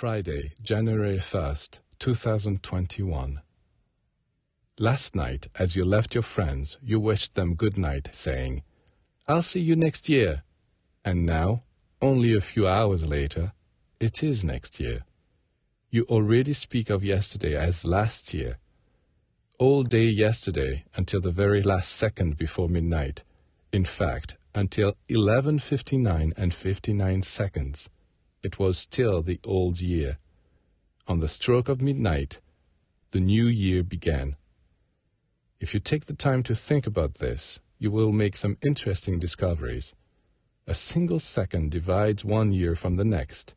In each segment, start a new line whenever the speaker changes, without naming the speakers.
Friday, January 1st, 2021. Last night, as you left your friends, you wished them good night, saying, I'll see you next year. And now, only a few hours later, it is next year. You already speak of yesterday as last year. All day yesterday until the very last second before midnight, in fact, until 11.59 and 59 seconds, it was still the old year. On the stroke of midnight, the new year began. If you take the time to think about this, you will make some interesting discoveries. A single second divides one year from the next.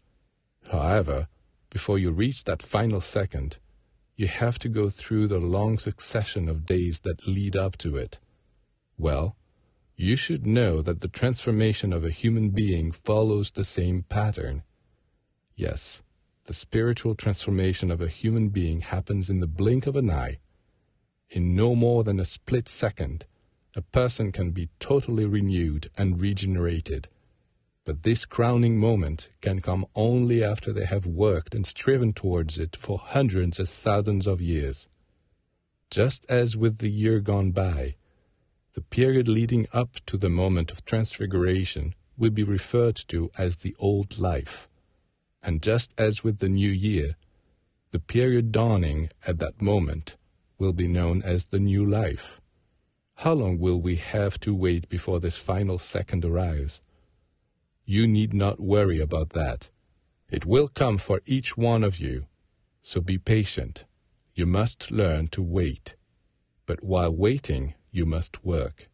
However, before you reach that final second, you have to go through the long succession of days that lead up to it. Well, you should know that the transformation of a human being follows the same pattern. Yes, the spiritual transformation of a human being happens in the blink of an eye. In no more than a split second, a person can be totally renewed and regenerated. But this crowning moment can come only after they have worked and striven towards it for hundreds of thousands of years. Just as with the year gone by, the period leading up to the moment of transfiguration will be referred to as the old life. And just as with the new year, the period dawning at that moment will be known as the new life. How long will we have to wait before this final second arrives? You need not worry about that. It will come for each one of you. So be patient. You must learn to wait. But while waiting, you must work.